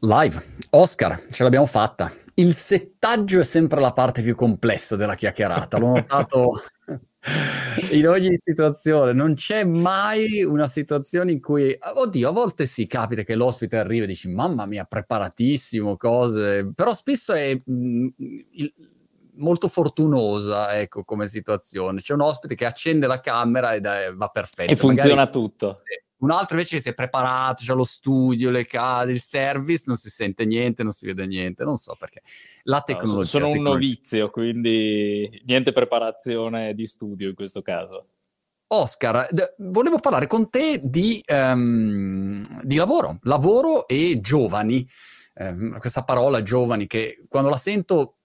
Live. Oscar, ce l'abbiamo fatta. Il settaggio è sempre la parte più complessa della chiacchierata. L'ho notato in ogni situazione. Non c'è mai una situazione in cui, oddio, a volte sì, capita che l'ospite arriva e dici, mamma mia, preparatissimo, cose, però spesso è mh, mm, il, molto fortunosa, ecco, come situazione. C'è un ospite che accende la camera ed è, va perfetto. E funziona Magari, tutto. Sì un altro invece si è preparato, c'ha lo studio, le case, il service, non si sente niente, non si vede niente, non so perché. La tecnologia... No, sono un tecnologia. novizio, quindi niente preparazione di studio in questo caso. Oscar, d- volevo parlare con te di, um, di lavoro, lavoro e giovani. Um, questa parola giovani che quando la sento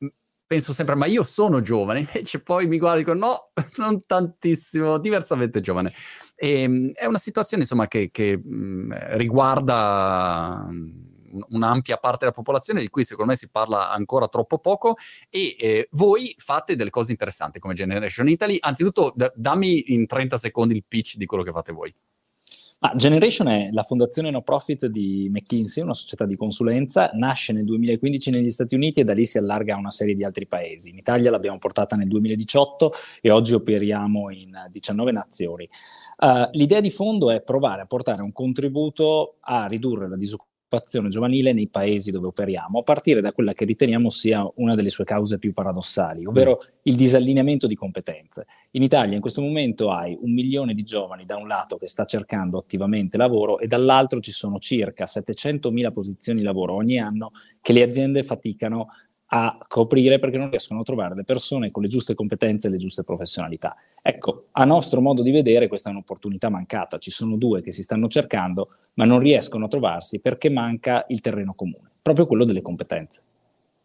penso sempre, ma io sono giovane, invece poi mi guardo e dico no, non tantissimo, diversamente giovane. E, ehm, è una situazione insomma che, che riguarda un'ampia parte della popolazione di cui secondo me si parla ancora troppo poco e eh, voi fate delle cose interessanti come Generation Italy. Anzitutto d- dammi in 30 secondi il pitch di quello che fate voi. Ah, Generation è la fondazione no profit di McKinsey, una società di consulenza, nasce nel 2015 negli Stati Uniti e da lì si allarga a una serie di altri paesi. In Italia l'abbiamo portata nel 2018 e oggi operiamo in 19 nazioni. Uh, l'idea di fondo è provare a portare un contributo a ridurre la disoccupazione disoccupazione giovanile nei paesi dove operiamo, a partire da quella che riteniamo sia una delle sue cause più paradossali, ovvero mm. il disallineamento di competenze. In Italia in questo momento hai un milione di giovani da un lato che sta cercando attivamente lavoro e dall'altro ci sono circa 700.000 posizioni di lavoro ogni anno che le aziende faticano a coprire perché non riescono a trovare le persone con le giuste competenze e le giuste professionalità. Ecco, a nostro modo di vedere questa è un'opportunità mancata, ci sono due che si stanno cercando ma non riescono a trovarsi perché manca il terreno comune, proprio quello delle competenze.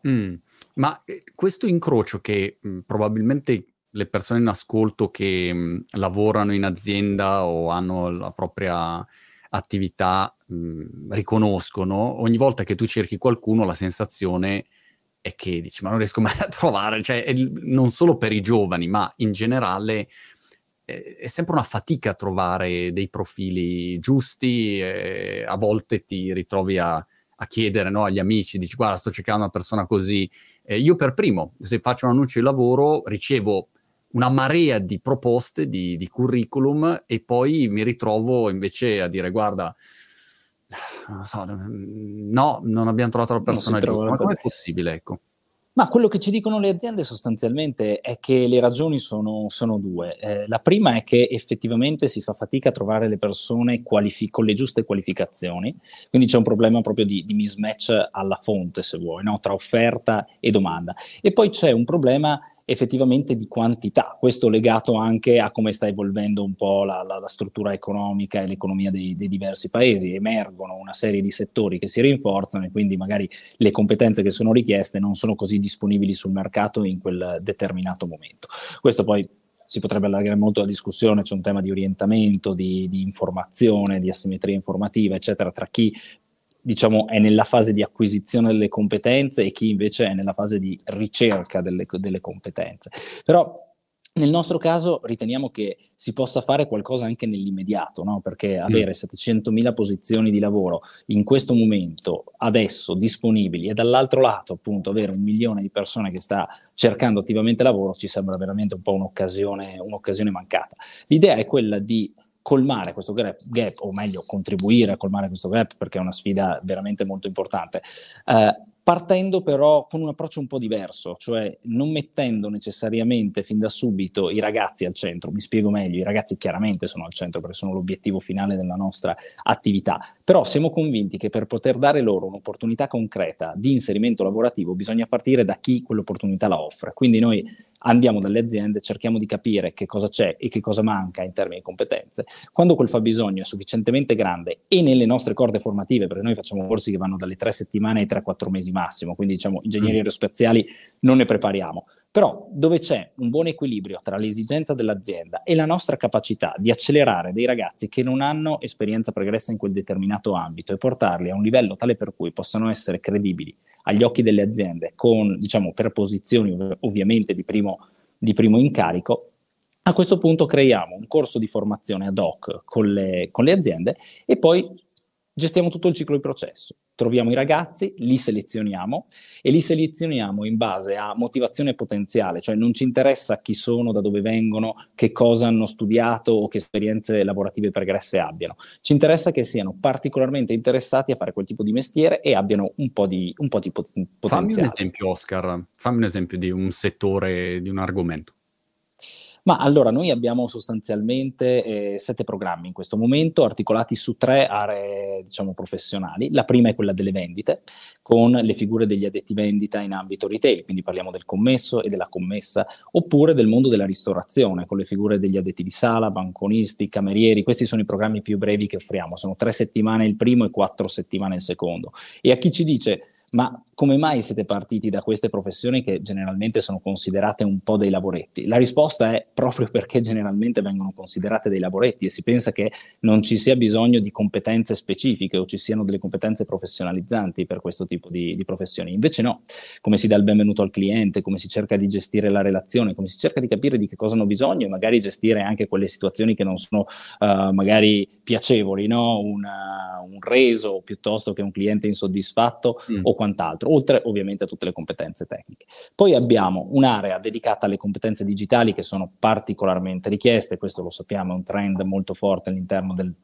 Mm, ma eh, questo incrocio che mh, mm, probabilmente le persone in ascolto che mh, mm, lavorano in azienda o hanno la propria attività mh, riconoscono, ogni volta che tu cerchi qualcuno la sensazione è è che dici, ma non riesco mai a trovare, cioè non solo per i giovani, ma in generale è sempre una fatica trovare dei profili giusti, eh, a volte ti ritrovi a, a chiedere no, agli amici, dici guarda sto cercando una persona così, eh, io per primo, se faccio un annuncio di lavoro, ricevo una marea di proposte, di, di curriculum e poi mi ritrovo invece a dire guarda, non so, no, non abbiamo trovato la persona giusta, ma com'è possibile, ecco? Ma quello che ci dicono le aziende sostanzialmente è che le ragioni sono, sono due. Eh, la prima è che effettivamente si fa fatica a trovare le persone qualifi- con le giuste qualificazioni, quindi c'è un problema proprio di, di mismatch alla fonte, se vuoi, no? tra offerta e domanda. E poi c'è un problema effettivamente di quantità, questo legato anche a come sta evolvendo un po' la, la, la struttura economica e l'economia dei, dei, diversi paesi, emergono una serie di settori che si rinforzano e quindi magari le competenze che sono richieste non sono così disponibili sul mercato in quel determinato momento. Questo poi si potrebbe allargare molto la discussione, c'è un tema di orientamento, di, di, informazione, di asimmetria informativa, eccetera, tra chi diciamo, è nella fase di acquisizione delle competenze e chi invece è nella fase di ricerca delle, delle competenze. Però nel nostro caso riteniamo che si possa fare qualcosa anche nell'immediato, no? perché mm. avere 700.000 posizioni di lavoro in questo momento, adesso disponibili, e dall'altro lato appunto avere un milione di persone che sta cercando attivamente lavoro, ci sembra veramente un po' un'occasione, un'occasione mancata. L'idea è quella di colmare questo gap, o meglio contribuire a colmare questo gap perché è una sfida veramente molto importante. Eh, partendo però con un approccio un po' diverso, cioè non mettendo necessariamente fin da subito i ragazzi al centro, mi spiego meglio, i ragazzi chiaramente sono al centro perché sono l'obiettivo finale della nostra attività, però siamo convinti che per poter dare loro un'opportunità concreta di inserimento lavorativo bisogna partire da chi quell'opportunità la offre, quindi noi andiamo dalle aziende, cerchiamo di capire che cosa c'è e che cosa manca in termini di competenze. Quando quel fabbisogno è sufficientemente grande e nelle nostre corde formative, perché noi facciamo corsi che vanno dalle tre settimane ai tre, quattro mesi massimo, quindi diciamo ingegneri mm. aerospaziali non ne prepariamo. Però dove c'è un buon equilibrio tra l'esigenza dell'azienda e la nostra capacità di accelerare dei ragazzi che non hanno esperienza pregressa in quel determinato ambito e portarli a un livello tale per cui possano essere credibili agli occhi delle aziende, con, diciamo, per posizioni ov- ovviamente di primo, di primo incarico, a questo punto creiamo un corso di formazione ad hoc con le, con le, aziende e poi gestiamo tutto il ciclo di processo troviamo i ragazzi, li selezioniamo e li selezioniamo in base a motivazione potenziale, cioè non ci interessa chi sono, da dove vengono, che cosa hanno studiato o che esperienze lavorative pregresse abbiano. Ci interessa che siano particolarmente interessati a fare quel tipo di mestiere e abbiano un po' di, un po di potenziale. Fammi un esempio, Oscar, fammi un esempio di un settore, di un argomento. Ma allora noi abbiamo sostanzialmente eh, sette programmi in questo momento, articolati su tre aree diciamo, professionali. La prima è quella delle vendite, con le figure degli addetti vendita in ambito retail, quindi parliamo del commesso e della commessa, oppure del mondo della ristorazione, con le figure degli addetti di sala, banconisti, camerieri. Questi sono i programmi più brevi che offriamo, sono tre settimane il primo e quattro settimane il secondo. E a chi ci dice ma come mai siete partiti da queste professioni che generalmente sono considerate un po' dei lavoretti? La risposta è proprio perché generalmente vengono considerate dei lavoretti e si pensa che non ci sia bisogno di competenze specifiche o ci siano delle competenze professionalizzanti per questo tipo di, di professioni. Invece no, come si dà il benvenuto al cliente, come si cerca di gestire la relazione, come si cerca di capire di che cosa hanno bisogno e magari gestire anche quelle situazioni che non sono uh, magari piacevoli, no? Una, un reso piuttosto che un cliente insoddisfatto mm. o quant'altro, oltre ovviamente a tutte le competenze tecniche. Poi abbiamo un'area dedicata alle competenze digitali che sono particolarmente richieste, questo lo sappiamo, è un trend molto forte all'interno del,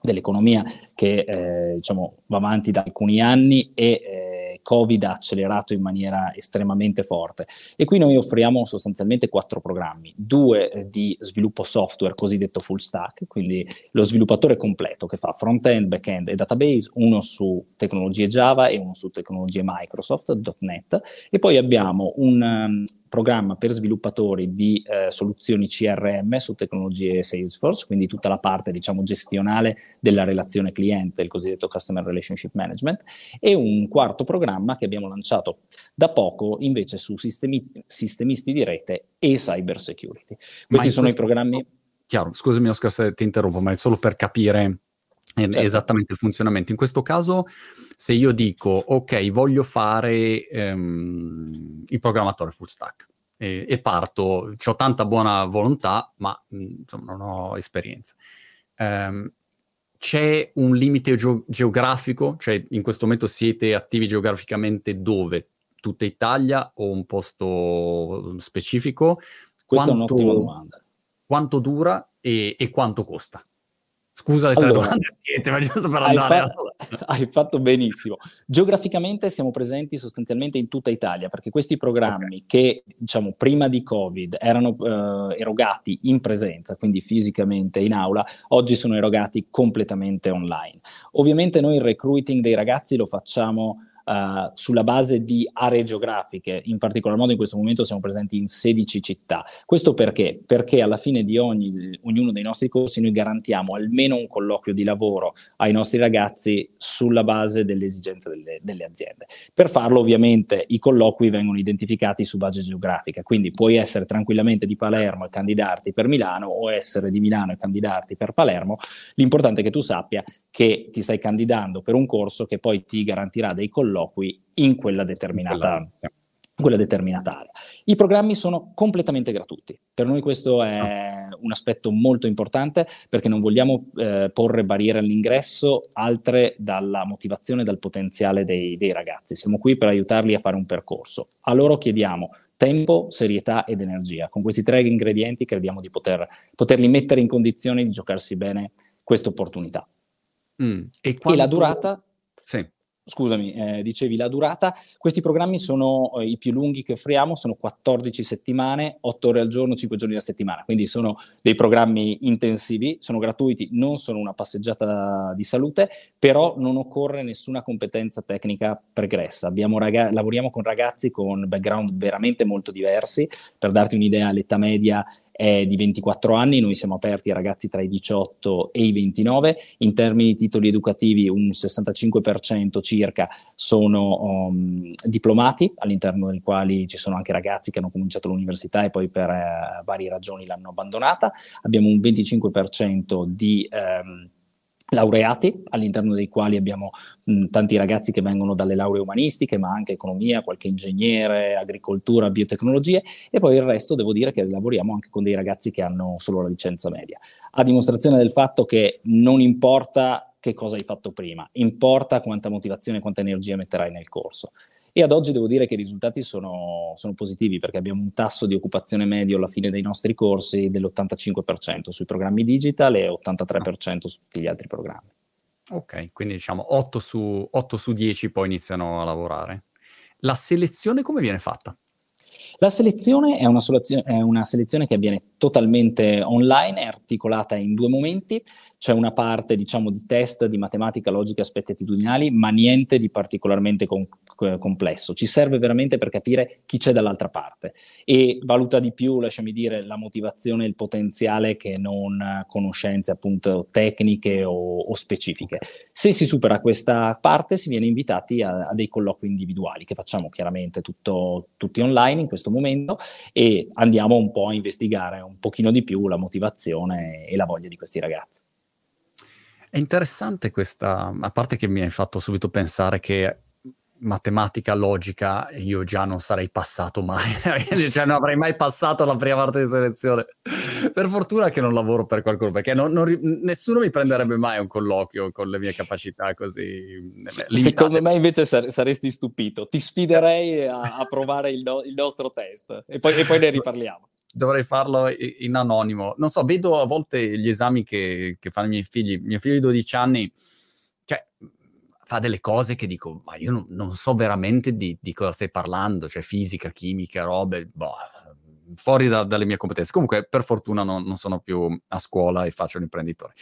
dell'economia che eh, diciamo, va avanti da alcuni anni e eh, Covid ha accelerato in maniera estremamente forte. E qui noi offriamo sostanzialmente quattro programmi, due eh, di sviluppo software cosiddetto full stack, quindi lo sviluppatore completo che fa front-end, back-end e database, uno su tecnologie Java e uno su tecnologie Microsoft.NET, e poi abbiamo un um, programma per sviluppatori di eh, soluzioni CRM su tecnologie Salesforce, quindi tutta la parte diciamo gestionale della relazione cliente, il cosiddetto Customer Relationship Management, e un quarto programma che abbiamo lanciato da poco invece su sistemi, sistemisti di rete e cyber security. Questi sono i programmi... Chiaro, scusami Oscar se ti interrompo, ma è solo per capire Certo. esattamente il funzionamento. In questo caso, se io dico, ok, voglio fare ehm, il programmatore full stack e, e parto, ho tanta buona volontà, ma insomma, non ho esperienza. Um, c'è un limite ge- geografico? Cioè, in questo momento siete attivi geograficamente dove? Tutta Italia o un posto specifico? Questa quanto, è un'ottima domanda. Quanto dura e, e quanto costa? Scusa le allora, domande schiette, ma giusto per andare. Hai, fa- hai fatto benissimo. Geograficamente siamo presenti sostanzialmente in tutta Italia, perché questi programmi okay. che, diciamo, prima di Covid erano eh, erogati in presenza, quindi fisicamente in aula, oggi sono erogati completamente online. Ovviamente noi il recruiting dei ragazzi lo facciamo uh, sulla base di aree geografiche, in particolar modo in questo momento siamo presenti in 16 città. Questo perché? Perché alla fine di ogni, ognuno dei nostri corsi noi garantiamo almeno un colloquio di lavoro ai nostri ragazzi sulla base delle esigenze delle, delle aziende. Per farlo ovviamente i colloqui vengono identificati su base geografica, quindi puoi essere tranquillamente di Palermo e candidarti per Milano o essere di Milano e candidarti per Palermo. L'importante è che tu sappia che ti stai candidando per un corso che poi ti garantirà dei colloqui colloqui in quella determinata, in quella, quella determinata area. I programmi sono completamente gratuiti. Per noi questo è ah. un aspetto molto importante perché non vogliamo eh, porre barriere all'ingresso altre dalla motivazione e dal potenziale dei, dei ragazzi. Siamo qui per aiutarli a fare un percorso. A loro chiediamo tempo, serietà ed energia. Con questi tre ingredienti crediamo di poter, poterli mettere in condizione di giocarsi bene questa opportunità. Mm. E, quando... e, la durata? Sì scusami, eh, dicevi la durata, questi programmi sono eh, i più lunghi che offriamo, sono 14 settimane, 8 ore al giorno, 5 giorni alla settimana, quindi sono dei programmi intensivi, sono gratuiti, non sono una passeggiata di salute, però non occorre nessuna competenza tecnica pregressa. Raga- lavoriamo con ragazzi con background veramente molto diversi, per darti un'idea l'età media è di 24 anni, noi siamo aperti a ragazzi tra i 18 e i 29, in termini di titoli educativi un 65% circa sono um, diplomati, all'interno dei quali ci sono anche ragazzi che hanno cominciato l'università e poi per eh, varie ragioni l'hanno abbandonata, abbiamo un 25% di... Um, laureati, all'interno dei quali abbiamo mh, tanti ragazzi che vengono dalle lauree umanistiche, ma anche economia, qualche ingegnere, agricoltura, biotecnologie, e poi il resto devo dire che lavoriamo anche con dei ragazzi che hanno solo la licenza media. A dimostrazione del fatto che non importa che cosa hai fatto prima, importa quanta motivazione e quanta energia metterai nel corso. E ad oggi devo dire che i risultati sono, sono, positivi perché abbiamo un tasso di occupazione medio alla fine dei nostri corsi dell'85% sui programmi digital e 83% su tutti gli altri programmi. Ok, quindi diciamo 8 su, 8 su 10 poi iniziano a lavorare. La selezione come viene fatta? La selezione è una, è una, selezione che avviene totalmente online, è articolata in due momenti. C'è una parte, diciamo, di test di matematica, logica aspetti attitudinali, ma niente di particolarmente com- complesso. Ci serve veramente per capire chi c'è dall'altra parte e valuta di più, lasciami dire, la motivazione e il potenziale che non conoscenze appunto tecniche o, o specifiche. Se si supera questa parte si viene invitati a, a dei colloqui individuali che facciamo chiaramente tutto, tutti online in questo momento e andiamo un po' a investigare un pochino di più la motivazione e la voglia di questi ragazzi. È interessante questa, a parte che mi hai fatto subito pensare che matematica logica io già non sarei passato mai, cioè non avrei mai passato la prima parte di selezione. Per fortuna che non lavoro per qualcuno, perché non, non, nessuno mi prenderebbe mai un colloquio con le mie capacità così limitate. Secondo me invece sar- saresti stupito, ti sfiderei a, a provare il, no- il, nostro test e poi, e poi ne riparliamo dovrei farlo in anonimo. Non so, vedo a volte gli esami che, che fanno i miei figli. Mio figlio di 12 anni, fa delle cose che dico, ma io non, non so veramente di, di, cosa stai parlando, cioè fisica, chimica, robe, boh, fuori da, dalle mie competenze. Comunque, per fortuna non, non, sono più a scuola e faccio l'imprenditore.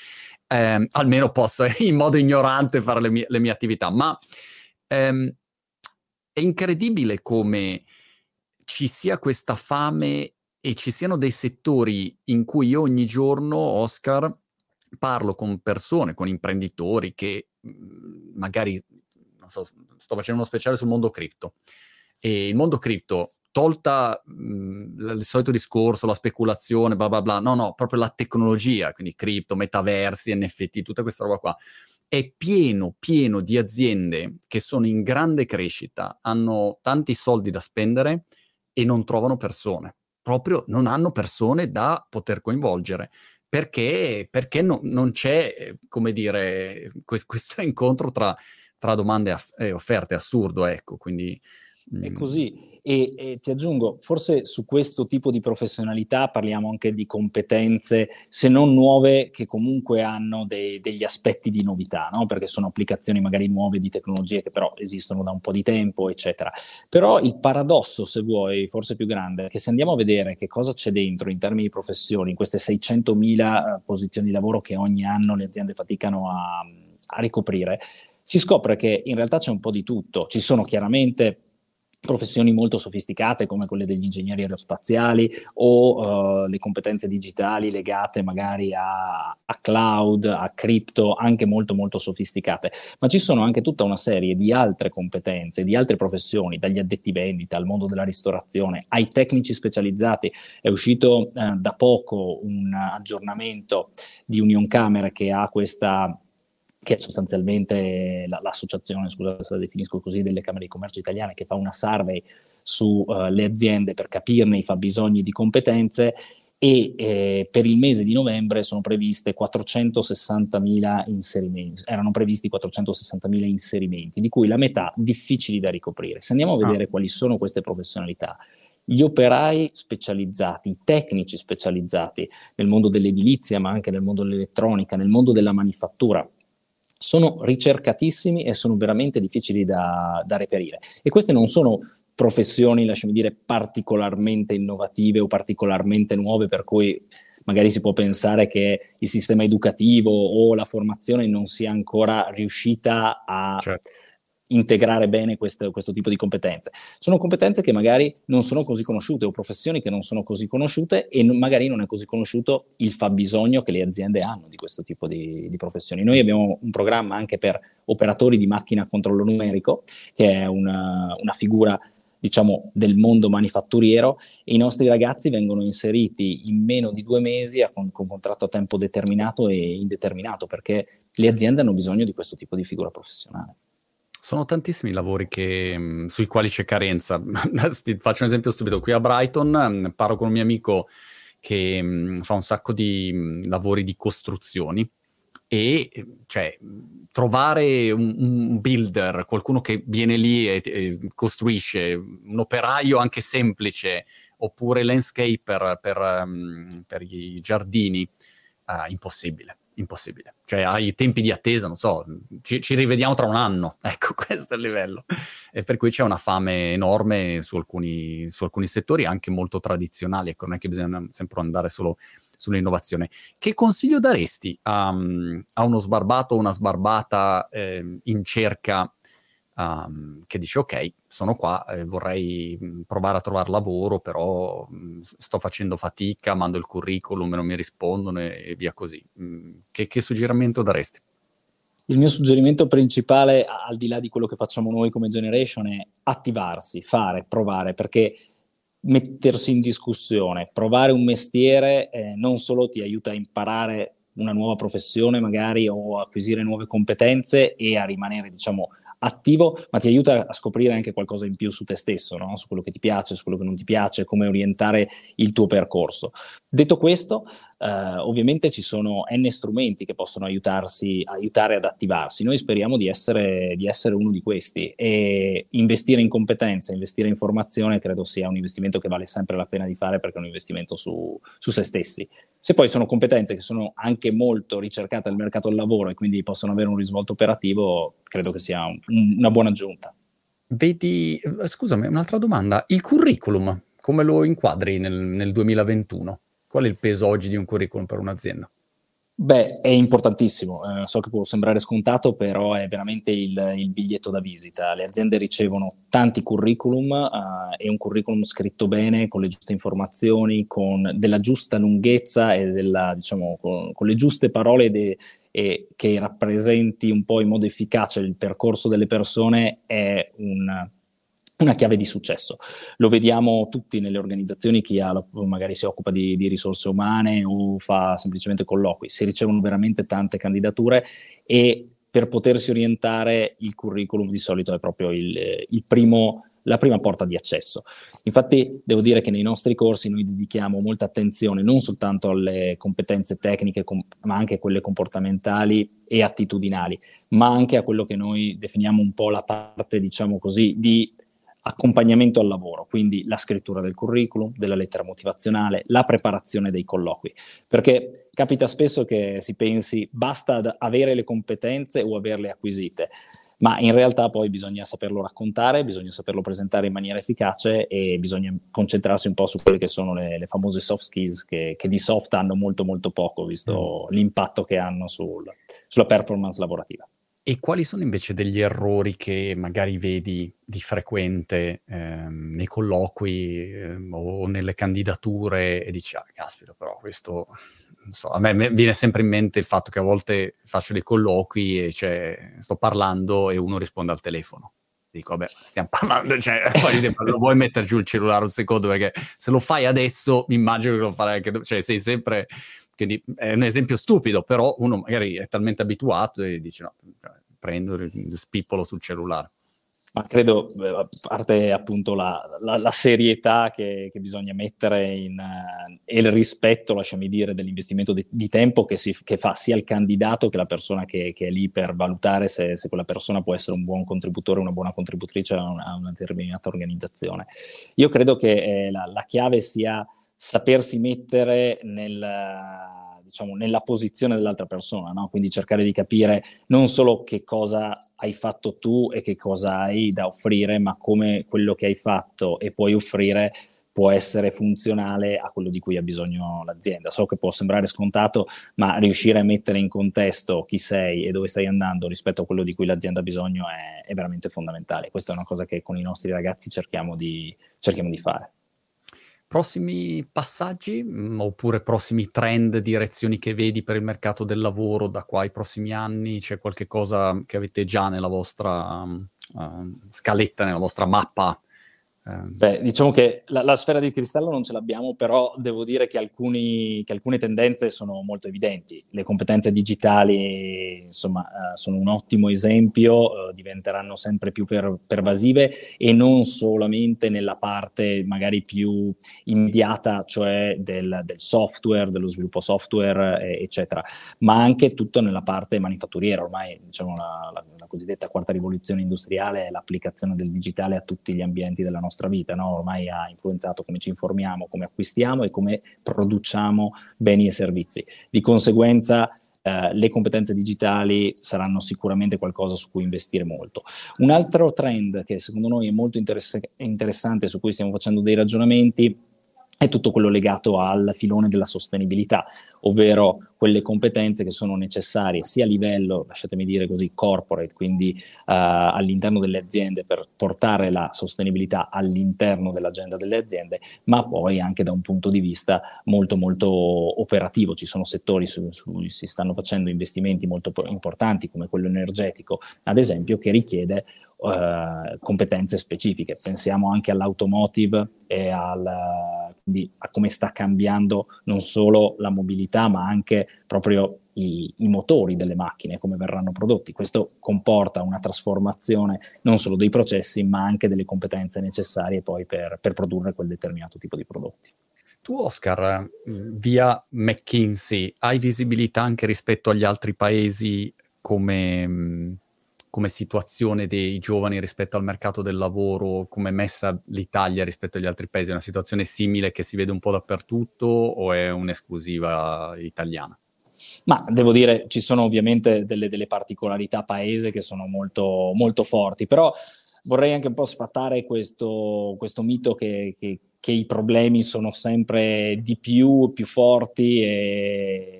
Eh, almeno posso in modo ignorante fare le mie, le mie attività, ma ehm, è incredibile come ci sia questa fame e ci siano dei settori in cui io ogni giorno, Oscar, parlo con persone, con imprenditori che magari, non so, sto facendo uno speciale sul mondo cripto. E il mondo cripto, tolta mh, il solito discorso, la speculazione, bla bla bla, no, no, proprio la tecnologia, quindi cripto, metaversi, NFT, tutta questa roba qua, è pieno, pieno di aziende che sono in grande crescita, hanno tanti soldi da spendere e non trovano persone. Proprio non hanno persone da poter coinvolgere perché, perché no, non c'è, come dire, questo, incontro tra, tra domande e offerte, assurdo, ecco, quindi... È mm. così. E, e, ti aggiungo, forse su questo tipo di professionalità parliamo anche di competenze, se non nuove, che comunque hanno dei, degli aspetti di novità, no? perché sono applicazioni magari nuove di tecnologie che però esistono da un po' di tempo, eccetera. Però il paradosso, se vuoi, forse più grande, è che se andiamo a vedere che cosa c'è dentro in termini di professioni, in queste 600.000 eh, posizioni di lavoro che ogni anno le aziende faticano a, a ricoprire, si scopre che in realtà c'è un po' di tutto. Ci sono chiaramente professioni molto sofisticate come quelle degli ingegneri aerospaziali o uh, le competenze digitali legate magari a, a, cloud, a cripto, anche molto molto sofisticate, ma ci sono anche tutta una serie di altre competenze, di altre professioni, dagli addetti vendita al mondo della ristorazione, ai tecnici specializzati. È uscito uh, da poco un aggiornamento di Union Camera che ha questa che è sostanzialmente la, l'associazione, scusate se la definisco così, delle Camere di Commercio italiane, che fa una survey sulle uh, aziende per capirne i fabbisogni di competenze e eh, per il mese di novembre sono previste 460.000 inserimenti, erano previsti 460.000 inserimenti, di cui la metà difficili da ricoprire. Se andiamo a ah. vedere ah. quali sono queste professionalità, gli operai specializzati, i tecnici specializzati nel mondo dell'edilizia, ma anche nel mondo dell'elettronica, nel mondo della manifattura, sono ricercatissimi e sono veramente difficili da, da reperire. E queste non sono professioni, lasciami dire, particolarmente innovative o particolarmente nuove, per cui magari si può pensare che il sistema educativo o la formazione non sia ancora riuscita a certo integrare bene questo, questo, tipo di competenze. Sono competenze che magari non sono così conosciute o professioni che non sono così conosciute e non, magari non è così conosciuto il fabbisogno che le aziende hanno di questo tipo di, di, professioni. Noi abbiamo un programma anche per operatori di macchina a controllo numerico, che è una, una figura diciamo, del mondo manifatturiero e i nostri ragazzi vengono inseriti in meno di due mesi con, con contratto a tempo determinato e indeterminato perché le aziende hanno bisogno di questo tipo di figura professionale. Sono tantissimi lavori che, mhmm, sui quali c'è carenza. ti faccio un esempio stupido. Qui a Brighton mhmm, parlo con un mio amico che mh, mhmm, fa un sacco di lavori di costruzioni e cioè, trovare un, un, builder, qualcuno che viene lì e, e, costruisce, un operaio anche semplice, oppure landscaper per, um, per i giardini, uh, impossibile impossibile. Cioè, hai tempi di attesa, non so, ci, ci, rivediamo tra un anno. Ecco, questo è il livello. E per cui c'è una fame enorme su alcuni, su alcuni settori, anche molto tradizionali. Ecco, non è che bisogna sempre andare solo sull'innovazione. Che consiglio daresti a, a uno sbarbato o una sbarbata eh, in cerca um, che dice ok, sono qua, eh, vorrei mm, provare a trovare lavoro, però mh, mm, sto facendo fatica, mando il curriculum non mi rispondono e, e via così. Mm, che, che suggerimento daresti? Il mio suggerimento principale, al di là di quello che facciamo noi come generation, è attivarsi, fare, provare, perché mettersi in discussione, provare un mestiere eh, non solo ti aiuta a imparare una nuova professione magari o acquisire nuove competenze e a rimanere, diciamo, attivo, ma ti aiuta a scoprire anche qualcosa in più su te stesso, no? su quello che ti piace, su quello che non ti piace, come orientare il tuo percorso. Detto questo, eh, ovviamente ci sono n strumenti che possono aiutarsi, aiutare ad attivarsi. Noi speriamo di essere, di essere uno di questi e investire in competenza, investire in formazione credo sia un investimento che vale sempre la pena di fare perché è un investimento su, su se stessi. Se poi sono competenze che sono anche molto ricercate nel mercato del lavoro e quindi possono avere un risvolto operativo, credo che sia un, una buona aggiunta. Vedi, eh, scusami, un'altra domanda. Il curriculum, come lo inquadri nel, nel 2021? Qual è il peso oggi di un curriculum per un'azienda? Beh, è importantissimo. Eh, so che può sembrare scontato, però è veramente il, il biglietto da visita. Le aziende ricevono tanti curriculum eh, e un curriculum scritto bene, con le giuste informazioni, con della giusta lunghezza e della, diciamo, con, con le giuste parole de, e che rappresenti un po' in modo efficace il percorso delle persone è un una chiave di successo. Lo vediamo tutti nelle organizzazioni, chi ha, magari si occupa di, di, risorse umane o fa semplicemente colloqui, si ricevono veramente tante candidature e per potersi orientare il curriculum di solito è proprio il, il primo, la prima porta di accesso. Infatti devo dire che nei nostri corsi noi dedichiamo molta attenzione non soltanto alle competenze tecniche, com- ma anche a quelle comportamentali e attitudinali, ma anche a quello che noi definiamo un po' la parte, diciamo così, di accompagnamento al lavoro, quindi la scrittura del curriculum, della lettera motivazionale, la preparazione dei colloqui, perché capita spesso che si pensi basta avere le competenze o averle acquisite, ma in realtà poi bisogna saperlo raccontare, bisogna saperlo presentare in maniera efficace e bisogna concentrarsi un po' su quelle che sono le, le famose soft skills che, che, di soft hanno molto molto poco, visto mm. l'impatto che hanno sul, sulla performance lavorativa. E quali sono invece degli errori che magari vedi di frequente ehm, nei colloqui ehm, o nelle candidature e dici, ah, caspita, però questo, non so, a me viene sempre in mente il fatto che a volte faccio dei colloqui e cioè, sto parlando e uno risponde al telefono. Dico, vabbè, stiamo parlando, cioè, poi lo vuoi mettere giù il cellulare un secondo perché se lo fai adesso, mi immagino che lo farai anche dopo, cioè sei sempre quindi è un esempio stupido, però uno magari è talmente abituato e dice no, cioè, prendo, spippolo sul cellulare. Ma credo, eh, a parte appunto la, la, la serietà che, che, bisogna mettere in, uh, e il rispetto, lasciami dire, dell'investimento di, di tempo che, si, che, fa sia il candidato che la persona che, che è lì per valutare se, se, quella persona può essere un buon contributore una buona contributrice a una, a una, determinata organizzazione. Io credo che eh, la, la chiave sia sapersi mettere nel, diciamo, nella posizione dell'altra persona, no? quindi cercare di capire non solo che cosa hai fatto tu e che cosa hai da offrire, ma come quello che hai fatto e puoi offrire può essere funzionale a quello di cui ha bisogno l'azienda. So che può sembrare scontato, ma riuscire a mettere in contesto chi sei e dove stai andando rispetto a quello di cui l'azienda ha bisogno è, è veramente fondamentale. Questa è una cosa che con i nostri ragazzi cerchiamo di, cerchiamo di fare. Prossimi passaggi mm, oppure prossimi trend, direzioni che vedi per il mercato del lavoro da qua ai prossimi anni? C'è qualche cosa che avete già nella vostra uh, scaletta, nella vostra mappa. Beh, diciamo che la, la, sfera di cristallo non ce l'abbiamo, però devo dire che, alcuni, che, alcune tendenze sono molto evidenti. Le competenze digitali, insomma, uh, sono un ottimo esempio, uh, diventeranno sempre più per, pervasive e non solamente nella parte magari più immediata, cioè del, del software, dello sviluppo software, eh, eccetera, ma anche tutto nella parte manifatturiera. Ormai, diciamo, la, la, la cosiddetta quarta rivoluzione industriale è l'applicazione del digitale a tutti gli ambienti della nostra vita, no? ormai ha influenzato come ci informiamo, come acquistiamo e come produciamo beni e servizi. Di conseguenza eh, le competenze digitali saranno sicuramente qualcosa su cui investire molto. Un altro trend che secondo noi è molto interess- interessante, su cui stiamo facendo dei ragionamenti, è tutto quello legato al filone della sostenibilità, ovvero quelle competenze che sono necessarie sia a livello, lasciatemi dire così, corporate, quindi uh, all'interno delle aziende per portare la sostenibilità all'interno dell'agenda delle aziende, ma poi anche da un punto di vista molto molto operativo. Ci sono settori su, cui si stanno facendo investimenti molto importanti come quello energetico, ad esempio, che richiede Uh, competenze specifiche. Pensiamo anche all'automotive e al, a come sta cambiando non solo la mobilità, ma anche proprio i, i, motori delle macchine, come verranno prodotti. Questo comporta una trasformazione non solo dei processi, ma anche delle competenze necessarie poi per, per produrre quel determinato tipo di prodotti. Tu, Oscar, via McKinsey, hai visibilità anche rispetto agli altri paesi come, come situazione dei giovani rispetto al mercato del lavoro, come è messa l'Italia rispetto agli altri paesi? È una situazione simile che si vede un po' dappertutto o è un'esclusiva italiana? Ma devo dire, ci sono ovviamente delle, delle particolarità paese che sono molto, molto, forti, però vorrei anche un po' sfatare questo, questo mito che, che, che, i problemi sono sempre di più, più forti e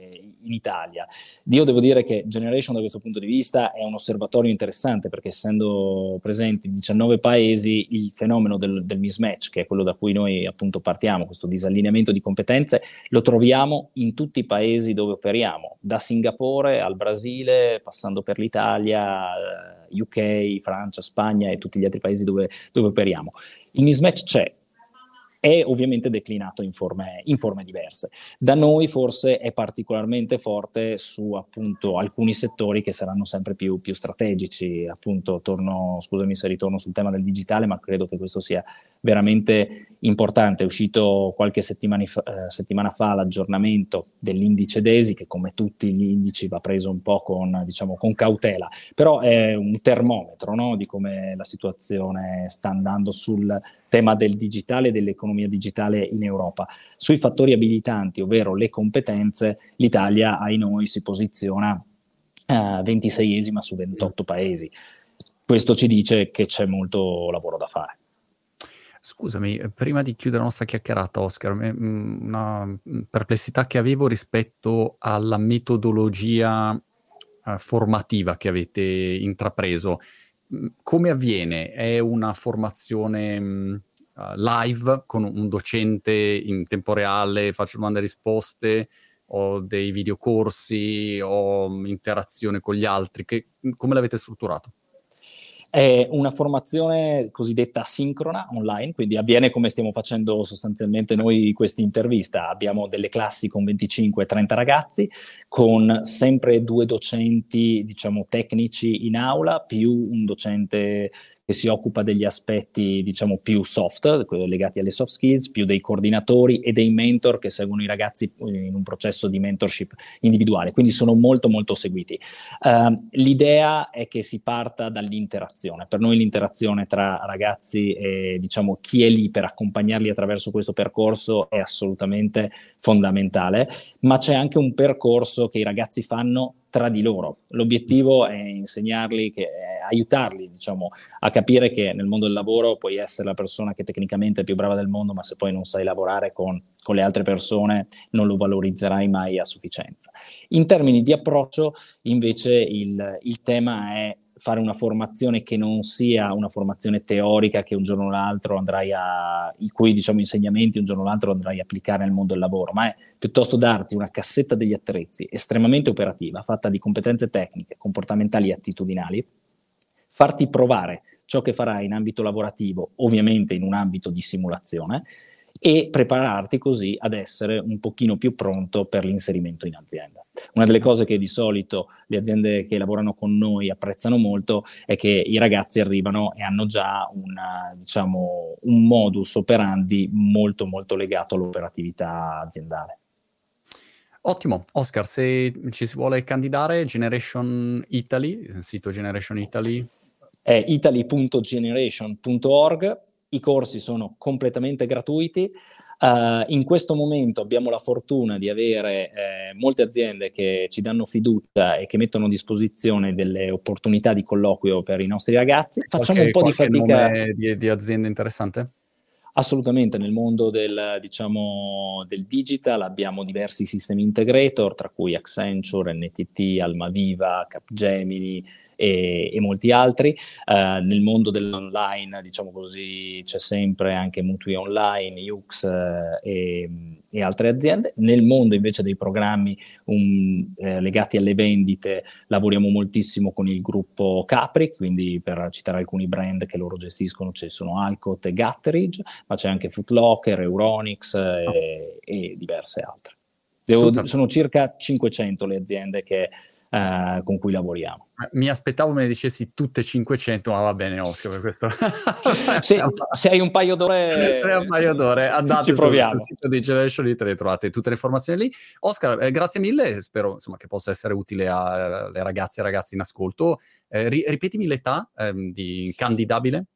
in Italia. Io devo dire che Generation da questo punto di vista è un osservatorio interessante perché essendo presenti in 19 paesi il fenomeno del, del mismatch, che è quello da cui noi appunto partiamo, questo disallineamento di competenze, lo troviamo in tutti i paesi dove operiamo, da Singapore al Brasile, passando per l'Italia, UK, Francia, Spagna e tutti gli altri paesi dove, dove operiamo. Il mismatch c'è, è ovviamente declinato in forme, in forme, diverse. Da noi forse è particolarmente forte su appunto alcuni settori che saranno sempre più, più strategici, appunto torno, scusami se ritorno sul tema del digitale, ma credo che questo sia veramente importante. È uscito qualche settimana fa, eh, settimana fa l'aggiornamento dell'indice DESI, che come tutti gli indici va preso un po' con, diciamo, con cautela, però è un termometro no? di come la situazione sta andando sul tema del digitale e dell'economia digitale in Europa. Sui fattori abilitanti, ovvero le competenze, l'Italia ai noi si posiziona eh, 26esima su 28 paesi. Questo ci dice che c'è molto lavoro da fare. Scusami, prima di chiudere la nostra chiacchierata, Oscar, una perplessità che avevo rispetto alla metodologia uh, formativa che avete intrapreso. Mhmm, come avviene? È una formazione uh, live con un docente in tempo reale, faccio domande e risposte, o dei videocorsi, o interazione con gli altri? Che, come l'avete strutturato? È una formazione cosiddetta asincrona online, quindi avviene come stiamo facendo sostanzialmente noi questa intervista. Abbiamo delle classi con 25-30 ragazzi, con sempre due docenti, diciamo, tecnici in aula, più un docente che si occupa degli aspetti, diciamo, più soft, legati alle soft skills, più dei coordinatori e dei mentor che seguono i ragazzi in un processo di mentorship individuale, quindi sono molto molto seguiti. Uh, l'idea è che si parta dall'interazione. Per noi l'interazione tra ragazzi e, diciamo, chi è lì per accompagnarli attraverso questo percorso è assolutamente fondamentale, ma c'è anche un percorso che i ragazzi fanno tra di loro. L'obiettivo è insegnarli, che, è aiutarli diciamo, a capire che nel mondo del lavoro puoi essere la persona che tecnicamente è più brava del mondo, ma se poi non sai lavorare con, con le altre persone non lo valorizzerai mai a sufficienza. In termini di approccio, invece, il, il tema è fare una formazione che non sia una formazione teorica che un giorno o l'altro andrai a, i cui diciamo, insegnamenti un giorno o l'altro andrai a applicare nel mondo del lavoro, ma è piuttosto darti una cassetta degli attrezzi estremamente operativa, fatta di competenze tecniche, comportamentali e attitudinali, farti provare ciò che farai in ambito lavorativo, ovviamente in un ambito di simulazione, e prepararti così ad essere un pochino più pronto per l'inserimento in azienda. Una delle cose che di solito le aziende che lavorano con noi apprezzano molto è che i ragazzi arrivano e hanno già una, diciamo, un modus operandi molto molto legato all'operatività aziendale. Ottimo, Oscar, se ci si vuole candidare, Generation Italy, il sito Generation Italy. È italy.generation.org i corsi sono completamente gratuiti. Uh, in questo momento abbiamo la fortuna di avere eh, molte aziende che ci danno fiducia e che mettono a disposizione delle opportunità di colloquio per i nostri ragazzi. Facciamo qualche, un po' di fatica. Di, di azienda interessante? Assolutamente, nel mondo del, diciamo, del, digital abbiamo diversi sistemi integrator, tra cui Accenture, NTT, Almaviva, Capgemini e, e molti altri. Uh, nel mondo dell'online, diciamo così, c'è sempre anche Mutui Online, Ux uh, e, e, altre aziende. Nel mondo invece dei programmi um, eh, legati alle vendite lavoriamo moltissimo con il gruppo Capri, quindi per citare alcuni brand che loro gestiscono ci sono Alcott e Gatteridge, ma c'è anche Footlocker, Euronix eh, oh. e diverse altre. Devo, sono circa 500 le aziende che eh, con cui lavoriamo. Mi aspettavo me ne dicessi tutte 500, ma va bene Oscar per questo. se, se, hai un paio d'ore... Se hai un paio d'ore, andate sul, sul, sito di Generation Italy, trovate tutte le informazioni lì. Oscar, eh, grazie mille, spero insomma, che possa essere utile alle ragazze e ragazzi in ascolto. Eh, ri- ripetimi l'età ehm, di candidabile.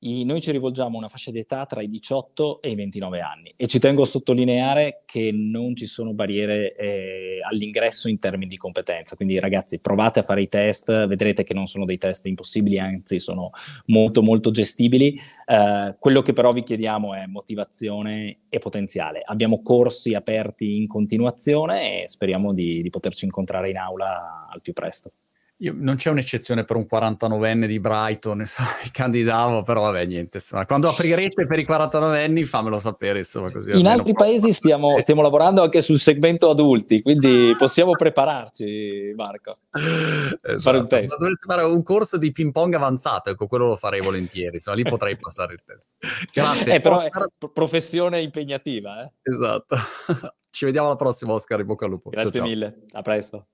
I, noi ci rivolgiamo a una fascia di età tra i 18 e i 29 anni e ci tengo a sottolineare che non ci sono barriere eh, all'ingresso in termini di competenza, quindi ragazzi provate a fare i test, vedrete che non sono dei test impossibili, anzi sono molto molto gestibili. Eh, quello che però vi chiediamo è motivazione e potenziale. Abbiamo corsi aperti in continuazione e speriamo di, di poterci incontrare in aula al più presto. Io, non c'è un'eccezione per un 49enne di Brighton, insomma, mi candidavo, però vabbè, niente. Insomma, quando aprirete per i 49enni, fammelo sapere. Insomma, così In altri paesi stiamo, stiamo, lavorando anche sul segmento adulti, quindi possiamo prepararci, Marco. Esatto. Fare un test. Dovresti fare un corso di ping pong avanzato, ecco, quello lo farei volentieri, insomma, lì potrei passare il test. Grazie. Eh, però Oscar... è professione impegnativa. Eh? Esatto. Ci vediamo alla prossima, Oscar, in bocca al lupo. Grazie ciao, ciao. mille, a presto.